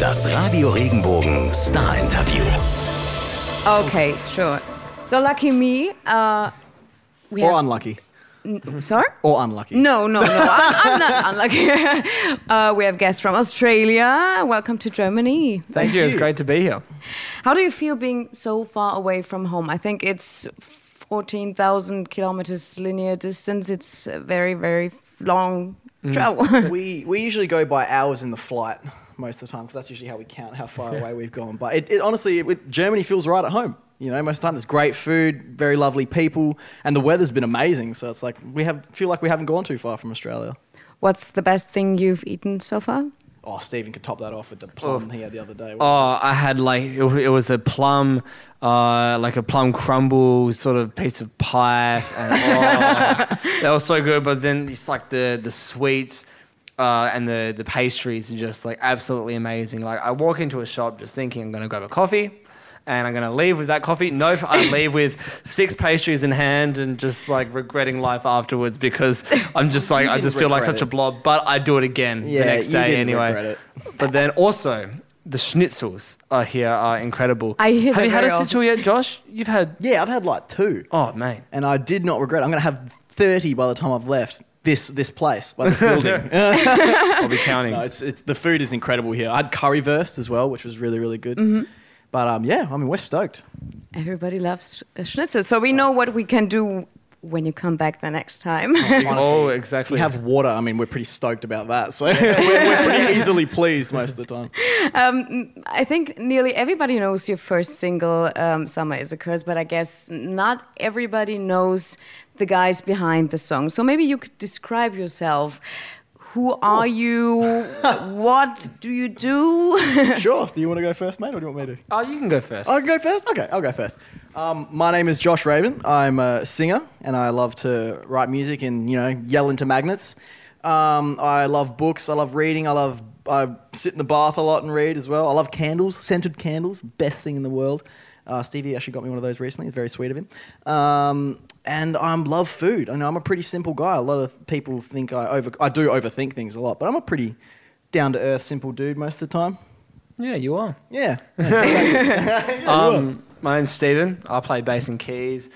Das Radio Regenbogen Star Interview. Okay, sure. So lucky me. Uh, we Or have, unlucky. sorry? Or unlucky. No, no, no. I'm, I'm not unlucky. uh, we have guests from Australia. Welcome to Germany. Thank you. It's great to be here. How do you feel being so far away from home? I think it's 14,000 kilometers linear distance. It's a very, very long travel. We we usually go by hours in the flight most of the time because that's usually how we count how far away we've gone. But it, it honestly, it, Germany feels right at home. You know, most of the time there's great food, very lovely people, and the weather's been amazing. So it's like we have feel like we haven't gone too far from Australia. What's the best thing you've eaten so far? Oh, Stephen could top that off with the plum he had the other day. Oh, I had like it, it was a plum, uh, like a plum crumble sort of piece of pie, and oh, that was so good. But then it's like the the sweets. Uh, and the, the pastries are just like absolutely amazing. Like I walk into a shop just thinking I'm gonna grab a coffee, and I'm gonna leave with that coffee. Nope, I leave with six pastries in hand and just like regretting life afterwards because I'm just like I just feel like regret such a blob. But I do it again Yeah, the next day anyway. But then also the schnitzels are here are incredible. I hear Have you had a schnitzel yet, Josh? You've had yeah, I've had like two, oh mate. and I did not regret. it. I'm going to have 30 by the time I've left this this place, like this building. I'll be counting. No, it's, it's the food is incredible here. I had currywurst as well, which was really really good. Mm-hmm. But um, yeah, I mean we're stoked. Everybody loves uh, schnitzel. So we know what we can do when you come back the next time. oh, exactly. If you have water, I mean we're pretty stoked about that. So we're, we're pretty easily pleased most of the time. Um, I think nearly everybody knows your first single, um, Summer is a Curse, but I guess not everybody knows the guys behind the song. So maybe you could describe yourself. Who are you? what do you do? Sure. Do you want to go first, mate, or do you want me to? oh, you can go first. I can go first. Okay, I'll go first. Um, my name is Josh Raven. I'm a singer, and I love to write music and you know yell into magnets. Um, I love books. I love reading. I love. I sit in the bath a lot and read as well. I love candles, scented candles, best thing in the world. Uh, Stevie actually got me one of those recently. It's very sweet of him. Um, and I love food. I know I'm a pretty simple guy. A lot of people think I over. I do overthink things a lot, but I'm a pretty down to earth, simple dude most of the time. Yeah, you are. Yeah. Um, my name's Steven. I play bass and keys.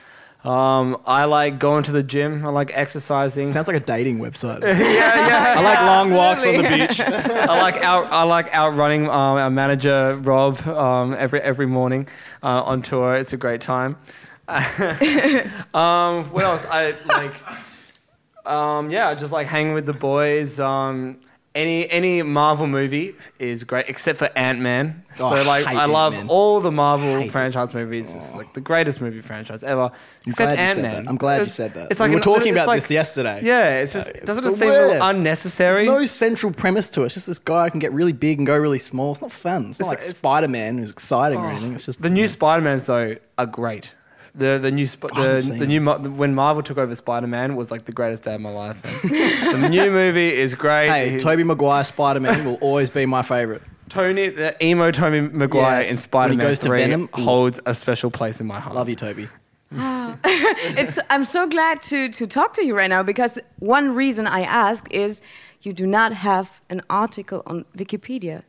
Um, I like going to the gym. I like exercising. Sounds like a dating website. yeah, yeah. I like long walks on the beach. I like out. I like outrunning um, our manager Rob um, every every morning uh, on tour. It's a great time. um, what else? I like. Um, yeah, just like hanging with the boys. Um, any any Marvel movie is great except for Ant Man. Oh, so like hate I love Ant-Man. all the Marvel franchise movies. It's oh. like the greatest movie franchise ever. I'm except glad you Ant said Man. that. I'm glad you said that. we an- were talking about like- this yesterday. Yeah, it's just it's doesn't it seem a little worst. unnecessary? There's no central premise to it. It's just this guy can get really big and go really small. It's not fun. It's not like Spider Man who's exciting or oh. anything. It's just The new Spider Mans though are great. The the new Sp- I the, the new Mar- when Marvel took over Spider Man was like the greatest day of my life. the new movie is great. Hey, He- Tobey Maguire Spider Man will always be my favorite. Tony the emo Tony Maguire Yes, in Spider Man Three Venom, holds a special place in my heart. Love you, Tobey. Ah. it's, I'm so glad to, to talk to you right now because one reason I ask is you do not have an article on Wikipedia.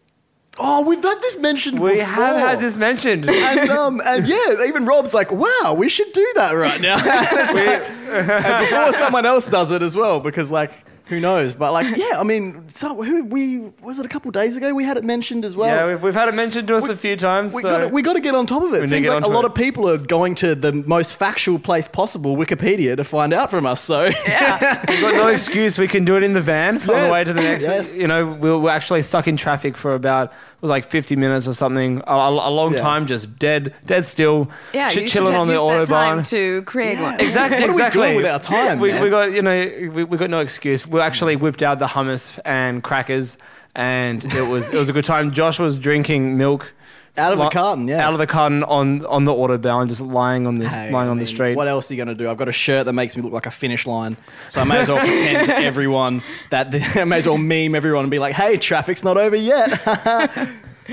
Oh, we've had this mentioned before. We before. have had this mentioned. And, um, and yeah, even Rob's like, wow, we should do that right now. and before someone else does it as well, because like, who knows? But like, yeah, I mean, so who we was it a couple days ago? We had it mentioned as well. yeah, we've, we've had it mentioned to us a few times. We so- got we got to get on top of it. We need to Seems get like a onto lot it. of people are going to the most factual place possible, Wikipedia, to find out from us. So yeah, We've got no excuse. We can do it in the van on the way to the next. Yes. You know, we we're actually stuck in traffic for about it was like 50 minutes or something. A, a- a long Yeah. time, just dead, dead still. Yeah, ch- you chilling have on the used that time autobahn. to create one. Exactly. What are we exactly. doing with our time, We, man? we got you know we, we got no excuse. We actually whipped out the hummus and crackers, and it was it was a good time. Josh was drinking milk. Out of the carton, yeah. Out of the carton on on the autobahn, just lying on the Hey, lying I on the mean, street. What else are you going to do? I've got a shirt that makes me look like a finish line, so I may as well pretend to everyone that I may as well meme everyone and be like, "Hey, traffic's not over yet."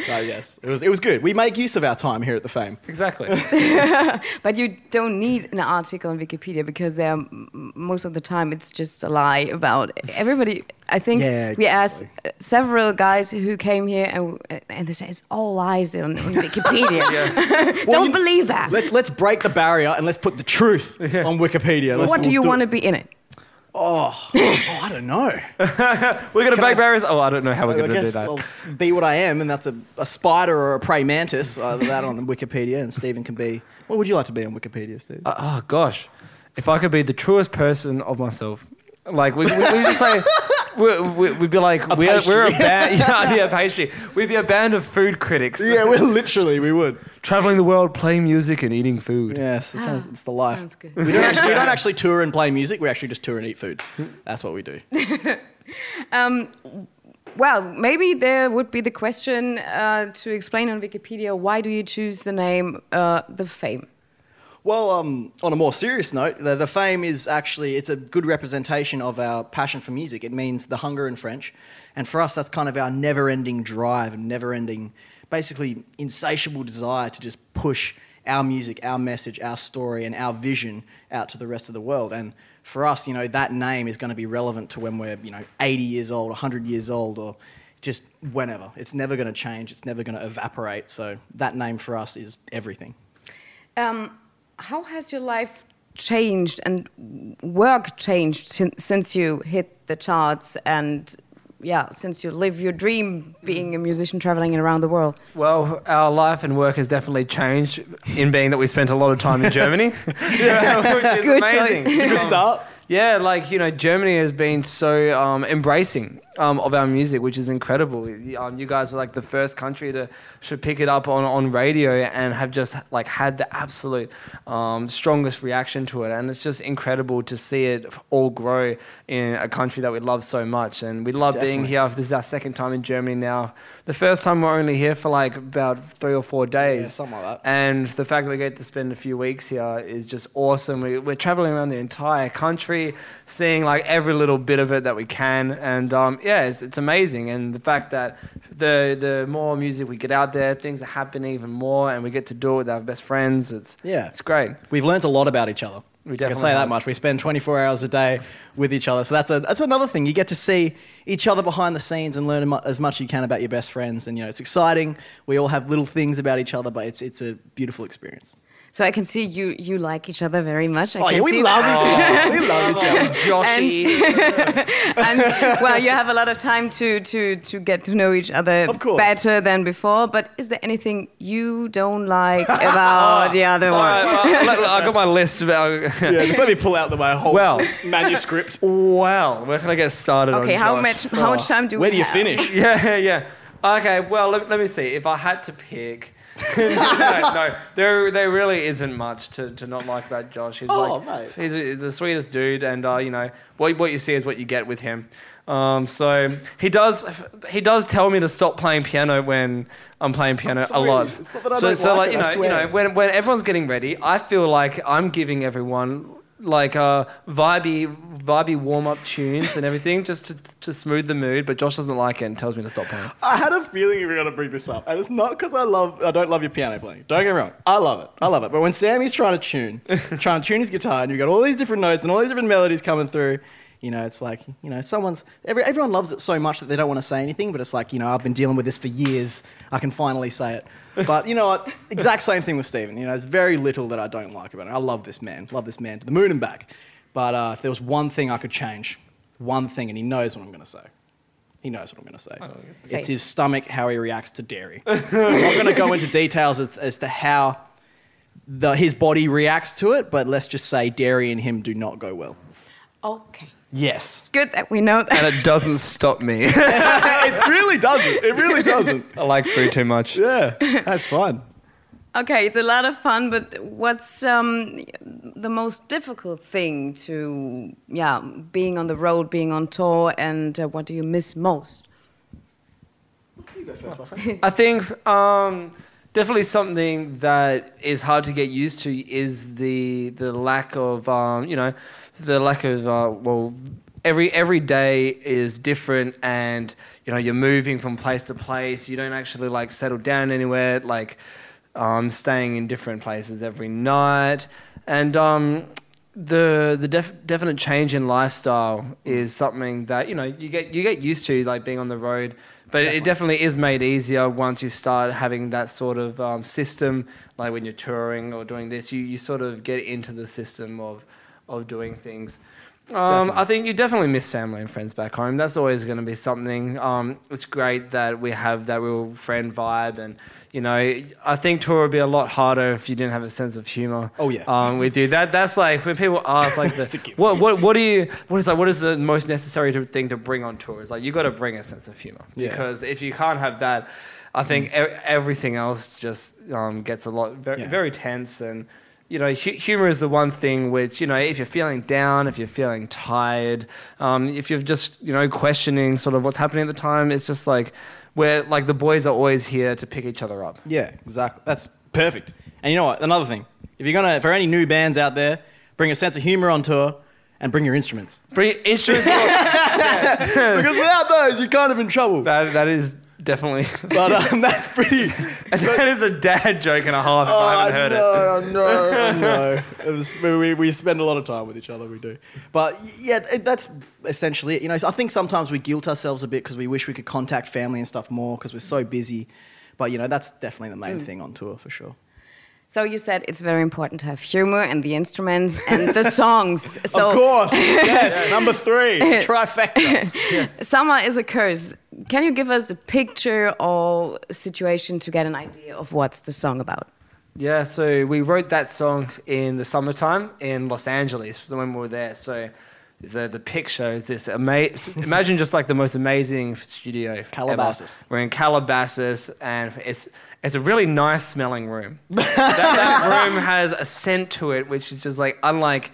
so yes, it was it was good. We make use of our time here at the Faim. Exactly. But you don't need an article on Wikipedia because there, most of the time, it's just a lie about everybody. I think Yeah, we asked several guys who came here, and and they say it's all lies on, on Wikipedia. Don't you- believe that. Let, let's break the barrier and let's put the truth on Wikipedia. Let's, what do we'll you it. want to be in it? Oh, oh, I don't know. We're gonna break barriers. Oh, I don't know how we're I gonna do guess that. I'll s- be what I am, and that's a, a spider or a prey mantis. Either that on Wikipedia, and Stephen can be. What would you like to be on Wikipedia, Steve? Uh, oh gosh, if I could be the truest person of myself, like we we, we just say. We, we, we'd be like, we're, we're a band, yeah, yeah, pastry. We'd be a band of food critics, yeah, we're literally we would. traveling the world, playing music and eating food. Yes, it sounds, Ah, it's the life. sounds good. We don't actually we don't actually tour and play music. We actually just tour and eat food. That's what we do. Well, maybe there would be the question uh, to explain on Wikipedia why do you choose the name uh, The Faim? Well, um, on a more serious note, the, the Faim is actually it's a good representation of our passion for music. It means the hunger in French, and for us, that's kind of our never-ending drive and never-ending, basically insatiable desire to just push our music, our message, our story, and our vision out to the rest of the world. And for us, you know, that name is going to be relevant to when we're, you know, 80 years old, 100 years old, or just whenever. It's never going to change. It's never going to evaporate. So that name for us is everything. Um, how has your life changed and work changed sin- since you hit the charts and yeah, since you live your dream being a musician traveling around the world? Well, our life and work has definitely changed in being that we spent a lot of time in Germany. yeah, Good amazing. choice. It's a Good Um, start. Yeah, like you know, Germany has been so um, embracing um, of our music, which is incredible. Um, you guys were like the first country to should pick it up on, on radio and have just like had the absolute um, strongest reaction to it, and it's just incredible to see it all grow in a country that we love so much, and we love being here. This is our second time in Germany now. The first time we're only here for like about three or four days, something like that. and the fact that we get to spend a few weeks here is just awesome. We, we're traveling around the entire country, seeing like every little bit of it that we can, and um, yeah, it's, it's amazing. And the fact that the the more music we get out there, things are happening even more, and we get to do it with our best friends. It's Yeah. it's great. We've learnt a lot about each other. We I can definitely say that much. We spend 24 hours a day with each other. So that's, a, that's another thing. You get to see each other behind the scenes and learn as much as you can about your best friends. And, you know, it's exciting. We all have little things about each other, but it's, it's a beautiful experience. So I can see you you like each other very much. I Oh, can yeah, we see love each other. We love each other. Joshy. and well, you have a lot of time to to to get to know each other better than before. But is there anything you don't like about the other uh, one? right, well, let- I got my list about. Yeah, just let me pull out the, my whole Well. manuscript. well, where can I get started? Okay, on how Josh? much how much oh, time do Where we Where do you have? finish? Yeah, yeah. Okay, well, let, let me see. If I had to pick. no, no, there, there really isn't much to, to not like about Josh. He's Oh, like, mate. he's, the sweetest dude, and uh, you know what, what you see is what you get with him. Um, so he does, he does tell me to stop playing piano when I'm playing piano a lot. It's not that I so, so like like it, you know, you know, when when everyone's getting ready, I feel like I'm giving everyone like uh, vibey, vibey warm up tunes and everything just to, to smooth the mood. But Josh doesn't like it and tells me to stop playing. I had a feeling you were going to bring this up, and it's not because I love, I don't love your piano playing. Don't get me wrong, I love it, I love it. But when Sammy's trying to tune, trying to tune his guitar, and you've got all these different notes and all these different melodies coming through, you know, it's like, you know, someone's, every, everyone loves it so much that they don't want to say anything, but it's like, you know, I've been dealing with this for years. I can finally say it. But you know what? Exact same thing with Stephen. You know, there's very little that I don't like about it. I love this man, love this man to the moon and back. But uh, if there was one thing I could change, one thing, and he knows what I'm going to say. He knows what I'm going to say. Say. It's his stomach, how he reacts to dairy. I'm not going to go into details as, as to how the, his body reacts to it, but let's just say dairy and him do not go well. Okay, Yes. it's good that we know that. And it doesn't stop me. it really doesn't. It really doesn't. I like food too much. Yeah, that's fun. Okay, it's a lot of fun, but what's um, the most difficult thing to, yeah, being on the road, being on tour, and uh, what do you miss most? You go first, my friend. I think um, definitely something that is hard to get used to is the the lack of um, you know the lack of uh, well every every day is different and you know you're moving from place to place. You don't actually like settle down anywhere like um, staying in different places every night. And um, the the def- definite change in lifestyle is something that you know you get you get used to like being on the road but it definitely. is made easier once you start having that sort of um, system like when you're touring or doing this you, you sort of get into the system of of doing things um, I think you definitely miss family and friends back home. That's always going to be something. Um, it's great that we have that real friend vibe, and you know, I think tour would be a lot harder if you didn't have a sense of humor. Oh, yeah. um, with you. That that's like when people ask like the, what what what do you what is like what is the most necessary to, thing to bring on tour? It's like you got to bring a sense of humor Yeah. because if you can't have that, I think e- everything else just um, gets a lot very Yeah. very tense and you know, hu- humor is the one thing which, you know, if you're feeling down, if you're feeling tired, um, if you're just, you know, questioning sort of what's happening at the time, it's just like, where like the boys are always here to pick each other up. Yeah, exactly. That's perfect. And you know what? Another thing, if you're gonna, for any new bands out there, bring a sense of humor on tour and bring your instruments. Bring instruments. because without those, you're kind of in trouble. that, that is definitely, But um, that's pretty. that is a dad joke and a half if I haven't heard it. Oh, no, no. It was, we, we spend a lot of time with each other, we do. But yeah, it, that's essentially it. You know, I think sometimes we guilt ourselves a bit because we wish we could contact family and stuff more because we're so busy. But you know, that's definitely the Mm. main thing on tour for sure. So you said it's very important to have humor and the instruments and the songs. So of course, yes. Number three, trifecta. summer is a curse. Can you give us a picture or situation to get an idea of what's the song about? Yeah, so we wrote that song in the summertime in Los Angeles when we were there. So the the picture is this amazing. Imagine just like the most amazing studio. ever. Calabasas. We're in Calabasas, and it's it's a really nice smelling room. that, that room has a scent to it, which is just like unlike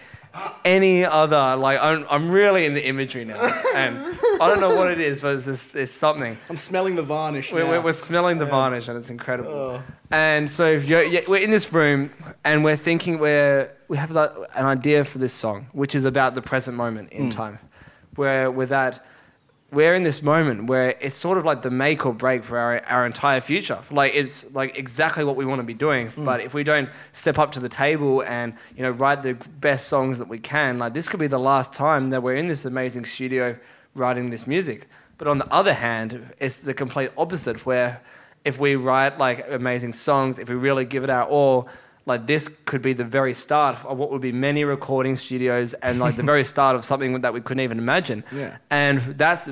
any other. Like I'm I'm really in the imagery now, and I don't know what it is, but it's just, it's something. I'm smelling the varnish. We're, we're, we're smelling the varnish and it's incredible. Oh. And so you're, you're, we're in this room and we're thinking we're, we have that, an idea for this song, which is about the present moment in hmm. time. Where with that, we're in this moment where it's sort of like the make or break for our, our entire future. Like it's like exactly what we want to be doing. Mm. But if we don't step up to the table and you know write the best songs that we can, like this could be the last time that we're in this amazing studio writing this music. But on the other hand, it's the complete opposite where if we write like amazing songs, if we really give it our all, like this could be the very start of what would be many recording studios and like the very start of something that we couldn't even imagine. Yeah. And that's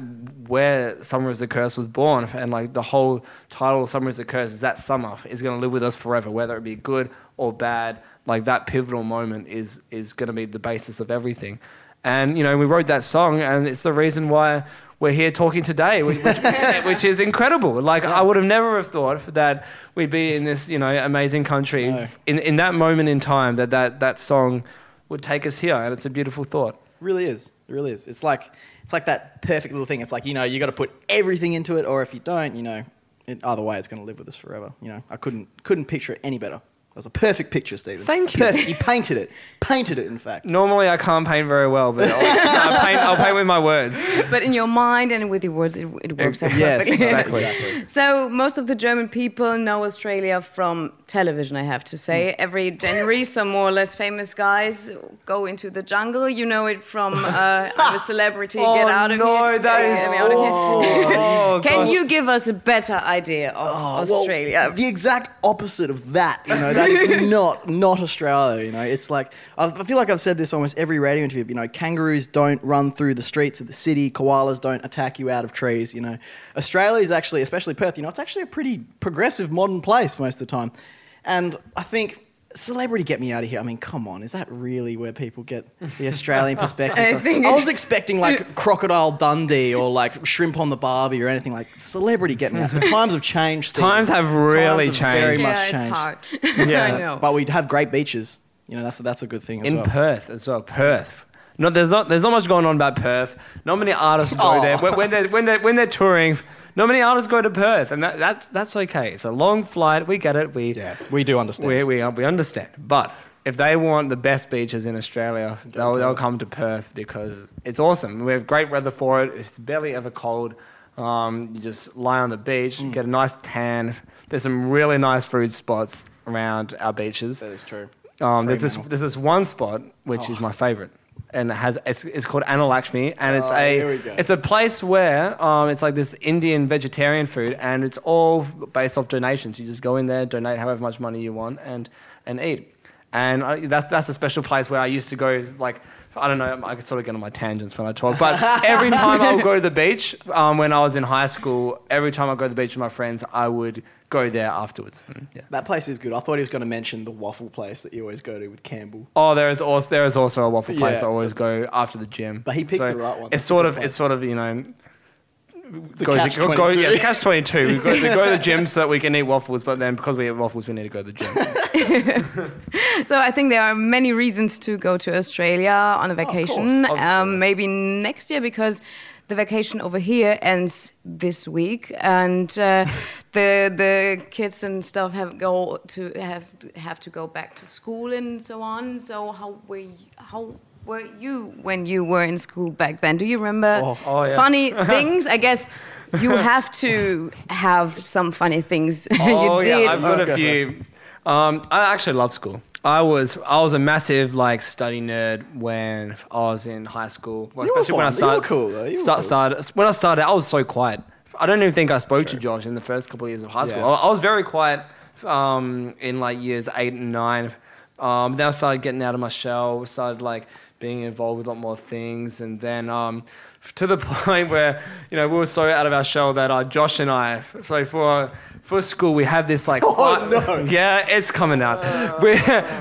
where Summer is the Curse was born. And like the whole title of Summer is the Curse is that summer is going to live with us forever, whether it be good or bad. Like that pivotal moment is is going to be the basis of everything. And you know, we wrote that song, and it's the reason why we're here talking today, which, which, which is incredible. Like I would have never have thought that we'd be in this, you know, amazing country No. in in that moment in time that that that song would take us here, and it's a beautiful thought. It really is. It really is. It's like it's like that perfect little thing. It's like you know you got to put everything into it, or if you don't, you know, it, either way, it's going to live with us forever. You know, I couldn't couldn't picture it any better. That was a perfect picture, Stephen. Thank you. Perfect. You painted it. Painted it, in fact. Normally, I can't paint very well, but I'll, I'll, paint, I'll paint with my words. But in your mind and with your words, it, it works out Yes, perfectly. exactly. So most of the German people know Australia from television, I have to say. Every January, some more or less famous guys go into the jungle. You know it from uh, I'm a celebrity, get Oh, out of no, here. No, that is Get me out of here. Oh, Can God. you give us a better idea of Oh, well, Australia? the exact opposite of that. You know, that is not not Australia. You know, it's like I I feel like I've said this almost every radio interview. You know, kangaroos don't run through the streets of the city. Koalas don't attack you out of trees. You know, Australia is actually, especially Perth. You know, it's actually a pretty progressive, modern place most of the time. And I think. Celebrity get me out of here. I mean, come on, is that really where people get the Australian perspective? I from? think- I was expecting like Crocodile Dundee or like Shrimp on the Barbie or anything like celebrity get me out. Of here! The times have changed. Stephen. Times have really Times have Very changed. much yeah, it's changed. hard. Yeah. I know. But we have great beaches. You know, that's a, that's a good thing as in well. Perth as well. Perth. No, there's not. There's not much going on about Perth. Not many artists go Oh. there when, when they're when they're when they're touring. Not many artists go to Perth, and that, that's that's okay. It's a long flight. We get it. We yeah, we do understand. we we, we understand. But if they want the best beaches in Australia, they'll, they'll come to Perth because it's awesome. We have great weather for it. It's barely ever cold. Um, you just lie on the beach, get a nice tan. There's some really nice food spots around our beaches. that is true. Um, there's this there's this one spot which is my favorite, and it has it's, it's called Annalakshmi, and it's Oh, a it's a place where um, it's like this Indian vegetarian food, and it's all based off donations. You just go in there, donate however much money you want, and and eat. And I, that's that's a special place where I used to go. Like I don't know, I could sort of get on my tangents when I talk, but every time I would go to the beach um, when I was in high school, every time I go to the beach with my friends, I would go there afterwards. And, yeah. That place is good. I thought he was going to mention the waffle place that you always go to with Campbell. Oh, there is also there is also a waffle place Yeah. I always go after the gym. But he picked the right one. It's That's sort of it's sort of you know. The goes- catch go- go- yeah, the catch twenty two. We go, we go to the gym so that we can eat waffles, but then because we eat waffles, we need to go to the gym. So I think there are many reasons to go to Australia on a vacation. of course. um, maybe next year because the vacation over here ends this week, and uh, the the kids and stuff have go to have have to go back to school and so on. So how we y- how were you when you were in school back then? Do you remember Oh. Oh, yeah. funny things? I guess. You have to have some funny things you oh did. yeah, I've got Okay, a few. Um, I actually love school. I was I was a massive like study nerd when I was in high school. Well, You were especially when I fun. You were started. cool, though. You were start- cool. started when I started, I was so quiet. I don't even think I spoke to Josh in the first couple of years of high school. Yeah. I, I was very quiet um, in like years eight and nine. Um, then I started getting out of my shell. Started like being involved with a lot more things, and then um, to the point where you know we were so out of our shell that uh, Josh and I, so for for school we have this like Oh, fi- no. yeah, it's coming out. we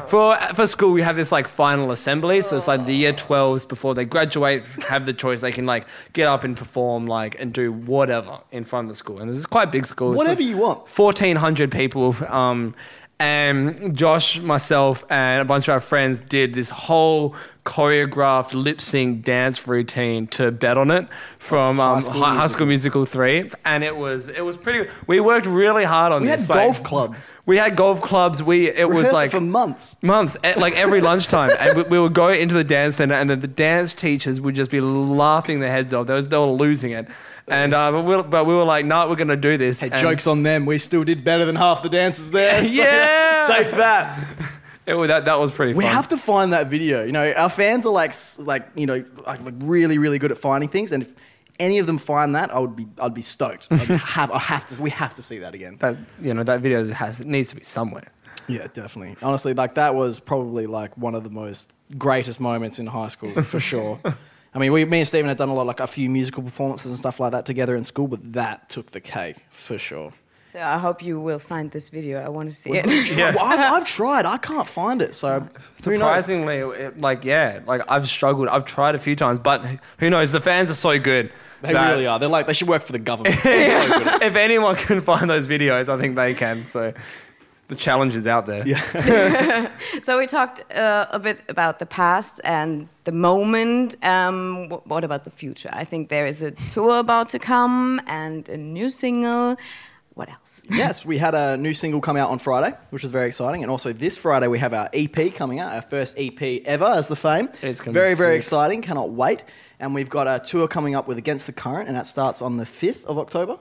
for for school, we have this like final assembly. So it's like the year 12s before they graduate have the choice. They can like get up and perform like and do whatever in front of the school. And this is quite a big school. Whatever like you want. 1,400 people. Um, and Josh, myself, and a bunch of our friends did this whole choreographed lip sync dance routine to bet on it from um, School High, High School Musical three, and it was it was pretty. Good. We worked really hard on this. We had like- golf clubs. we had golf clubs. We it was Rehearsed it like for months. months, eh, like every lunchtime, and we, we would go into the dance center, and then the dance teachers would just be laughing their heads off. They, was, they were losing it, and uh, but, we, but we were like, "No, we're gonna do this." Hey, And jokes on them. We still did better than half the dancers there. so Yeah. take that. It that that was pretty. We have to find that video. You know, our fans are like, like you know, like, like really, really good at finding things. And if any of them find that, I would be, I'd be stoked. I'd have, I have to. We have to see that again. that you know that video has it needs to be somewhere. Yeah, definitely. Honestly, like that was probably like one of the most greatest moments in high school for sure. I mean, we, me and Stephen had done a lot, like a few musical performances and stuff like that together in school, but that took the cake for sure. So I hope you will find this video. I want to see it. Yeah. Well, I've, I've tried. I can't find it. So who knows? Surprisingly, it, like yeah, like I've struggled. I've tried a few times, but who knows? The fans are so good. They that really are. They're like they should work for the government. So good if anyone can find those videos, I think they can. So the challenge is out there. Yeah. So we talked uh, a bit about the past and the moment. Um, wh- what about the future? I think there is a tour about to come and a new single. What else? yes, we had a new single come out on Friday, which was very exciting, and also this Friday we have our EP coming out, our first EP ever as the Faim. It's gonna be very, very sick. exciting. Cannot wait. And we've got a tour coming up with Against the Current, and that starts on the fifth of October.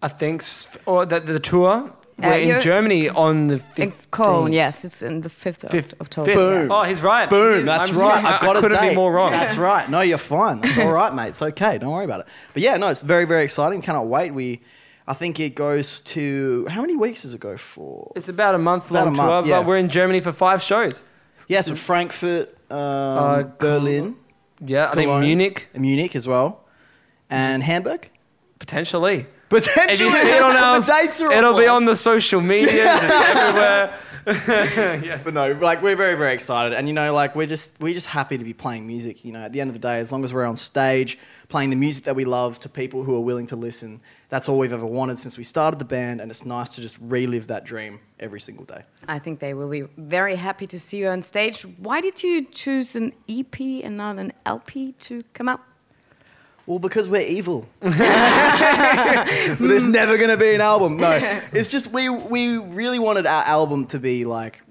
I think, or the, the tour. Uh, We're in Germany on the In Cologne, yes, it's in the 5th of Fifth, October. Boom. Oh, he's right. Boom, that's I'm- right. I, I've got I a couldn't date. be more wrong. That's right. No, you're fine. That's all right, mate. It's okay. Don't worry about it. But yeah, no, it's very, very exciting. Cannot wait. We, I think it goes to how many weeks does it go for? It's about a month About long a month, tour, yeah. but we're in Germany for five shows. Yeah, so Frankfurt, um, Uh, Berlin, Yeah, I think Cologne, Munich Munich as well, and Hamburg. potentially. Potentially, If you see it on But our, the dates are it'll be on the social media everywhere. yeah. But no, like we're very, very excited, and you know, like we're just we're just happy to be playing music. You know, at the end of the day, as long as we're on stage playing the music that we love to people who are willing to listen, that's all we've ever wanted since we started the band, and it's nice to just relive that dream every single day. I think they will be very happy to see you on stage. Why did you choose an EP and not an LP to come out? Well, because we're evil. There's never going to be an album. No, it's just we we really wanted our album to be like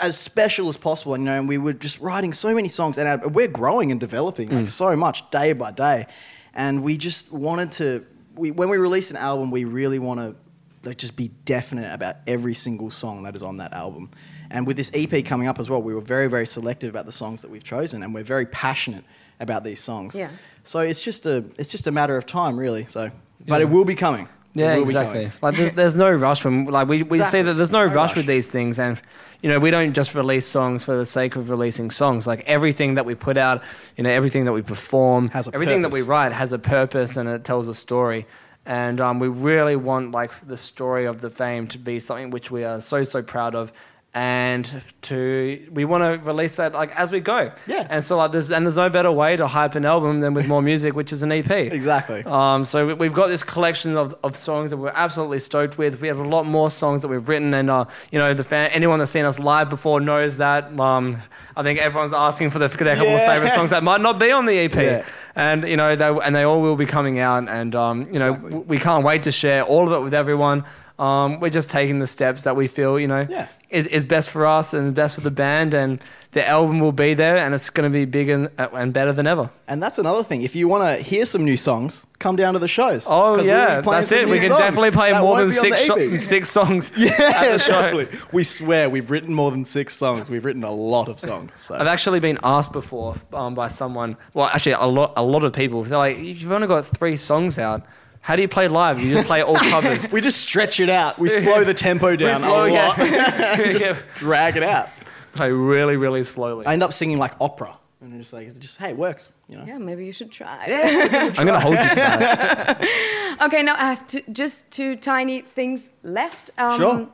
as special as possible. You know, and we were just writing so many songs, and our, we're growing and developing like mm. so much day by day, and we just wanted to. We when we release an album, we really want to like just be definite about every single song that is on that album. And with this EP coming up as well, we were very very selective about the songs that we've chosen, and we're very passionate about these songs. Yeah. So it's just a it's just a matter of time, really. So, but it will be coming. It Yeah, will be exactly. coming. Like there's, there's no rush when like we, we see that there's no, No rush, rush. with these things and you know we don't just release songs for the sake of releasing songs. Like everything that we put out, you know, everything that we perform, Has a everything that we write has a purpose and it tells a story. And um, we really want like the story of the Faim to be something which we are so so proud of. And to we want to release that like as we go, Yeah. And so like there's and there's no better way to hype an album than with more music, which is an EP. Exactly. Um, so we- we've got this collection of, of songs that we're absolutely stoked with. We have a lot more songs that we've written, and uh, you know, the fan, anyone that's seen us live before knows that. Um, I think everyone's asking for, the, their couple of favorite songs that might not be on the EP, Yeah. and you know, they, and they all will be coming out, and um, you know, Exactly. we can't wait to share all of it with everyone. Um, we're just taking the steps that we feel, you know, Yeah. is, is best for us and best for the band, and the album will be there, and it's going to be bigger and, and better than ever. And that's another thing. If you want to hear some new songs, come down to the shows. Oh, yeah, that's it. We can songs definitely play that more than six EP. six songs. Yeah, at the show. exactly. We swear we've written more than six songs. We've written a lot of songs. So. I've actually been asked before um, by someone. Well, actually, a lot a lot of people. They're like, "You've only got three songs out. How do you play live? You just play all covers." we just stretch it out. We slow the tempo down slow- a yeah. just Yeah. drag it out. play really, really slowly. I end up singing like opera. And I'm just like, just hey, it works. You know. Yeah, maybe you should try. I'm gonna hold you to that. Okay, now I have to, just two tiny things left. Um, Sure.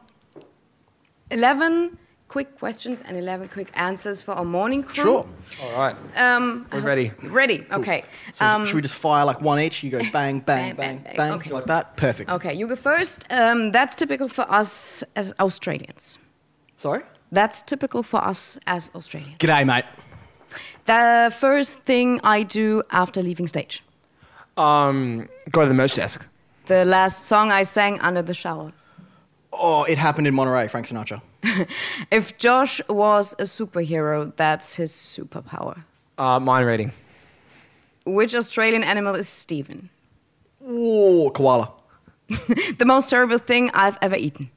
11 quick questions and 11 quick answers for our morning crew. Sure. All right, Um, we're hope- ready. Ready, okay. So Um, should we just fire like one each? You go bang, bang, Bang, bang, bang, bang, bang. Okay. like that. Perfect. okay, you go first. Um, that's typical for us as Australians. Sorry. That's typical for us as Australians. G'day, mate. The first thing I do after leaving stage. Um, go to the merch desk. The last song I sang under the shower. Oh, it happened in Monterey, Frank Sinatra. If Josh was a superhero, that's his superpower. Uh, mind reading. Which Australian animal is Steven? Oh, koala. The most terrible thing I've ever eaten.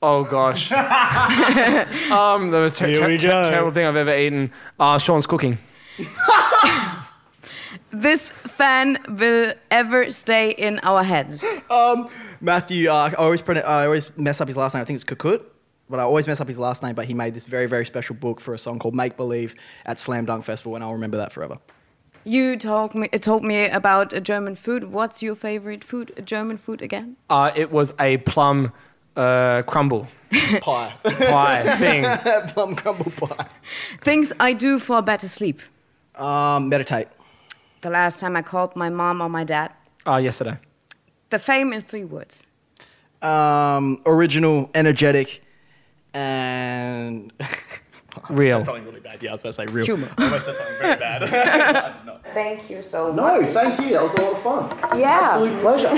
Oh gosh. um, the most ter- Here ter- we ter- go. terrible thing I've ever eaten. Uh, Sean's cooking. This fan will ever stay in our heads. Um, Matthew, uh, I always print I always mess up his last name. I think it's Kukut, but I always mess up his last name. But he made this very, very special book for a song called Make Believe at Slam Dunk Festival, and I'll remember that forever. You told me, told me about a German food. What's your favorite food? German food again? Uh, it was a plum uh, crumble Pie, pie thing. plum crumble pie. Things I do for better sleep. Um, meditate. The last time I called my mom or my dad. Uh, yesterday. The Faim in three words. Um, original, energetic, and Real. something really bad. Yeah, I was about to say real. Humor. I almost said something very bad. Thank you so much. no, thank you. That was a lot of fun. Yeah. Absolute pleasure.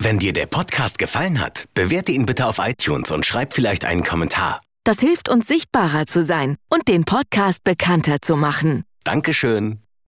Wenn dir der Podcast gefallen hat, bewerte ihn bitte auf iTunes und schreib vielleicht einen Kommentar. Das hilft uns sichtbarer zu sein und den Podcast bekannter zu machen. Dankeschön.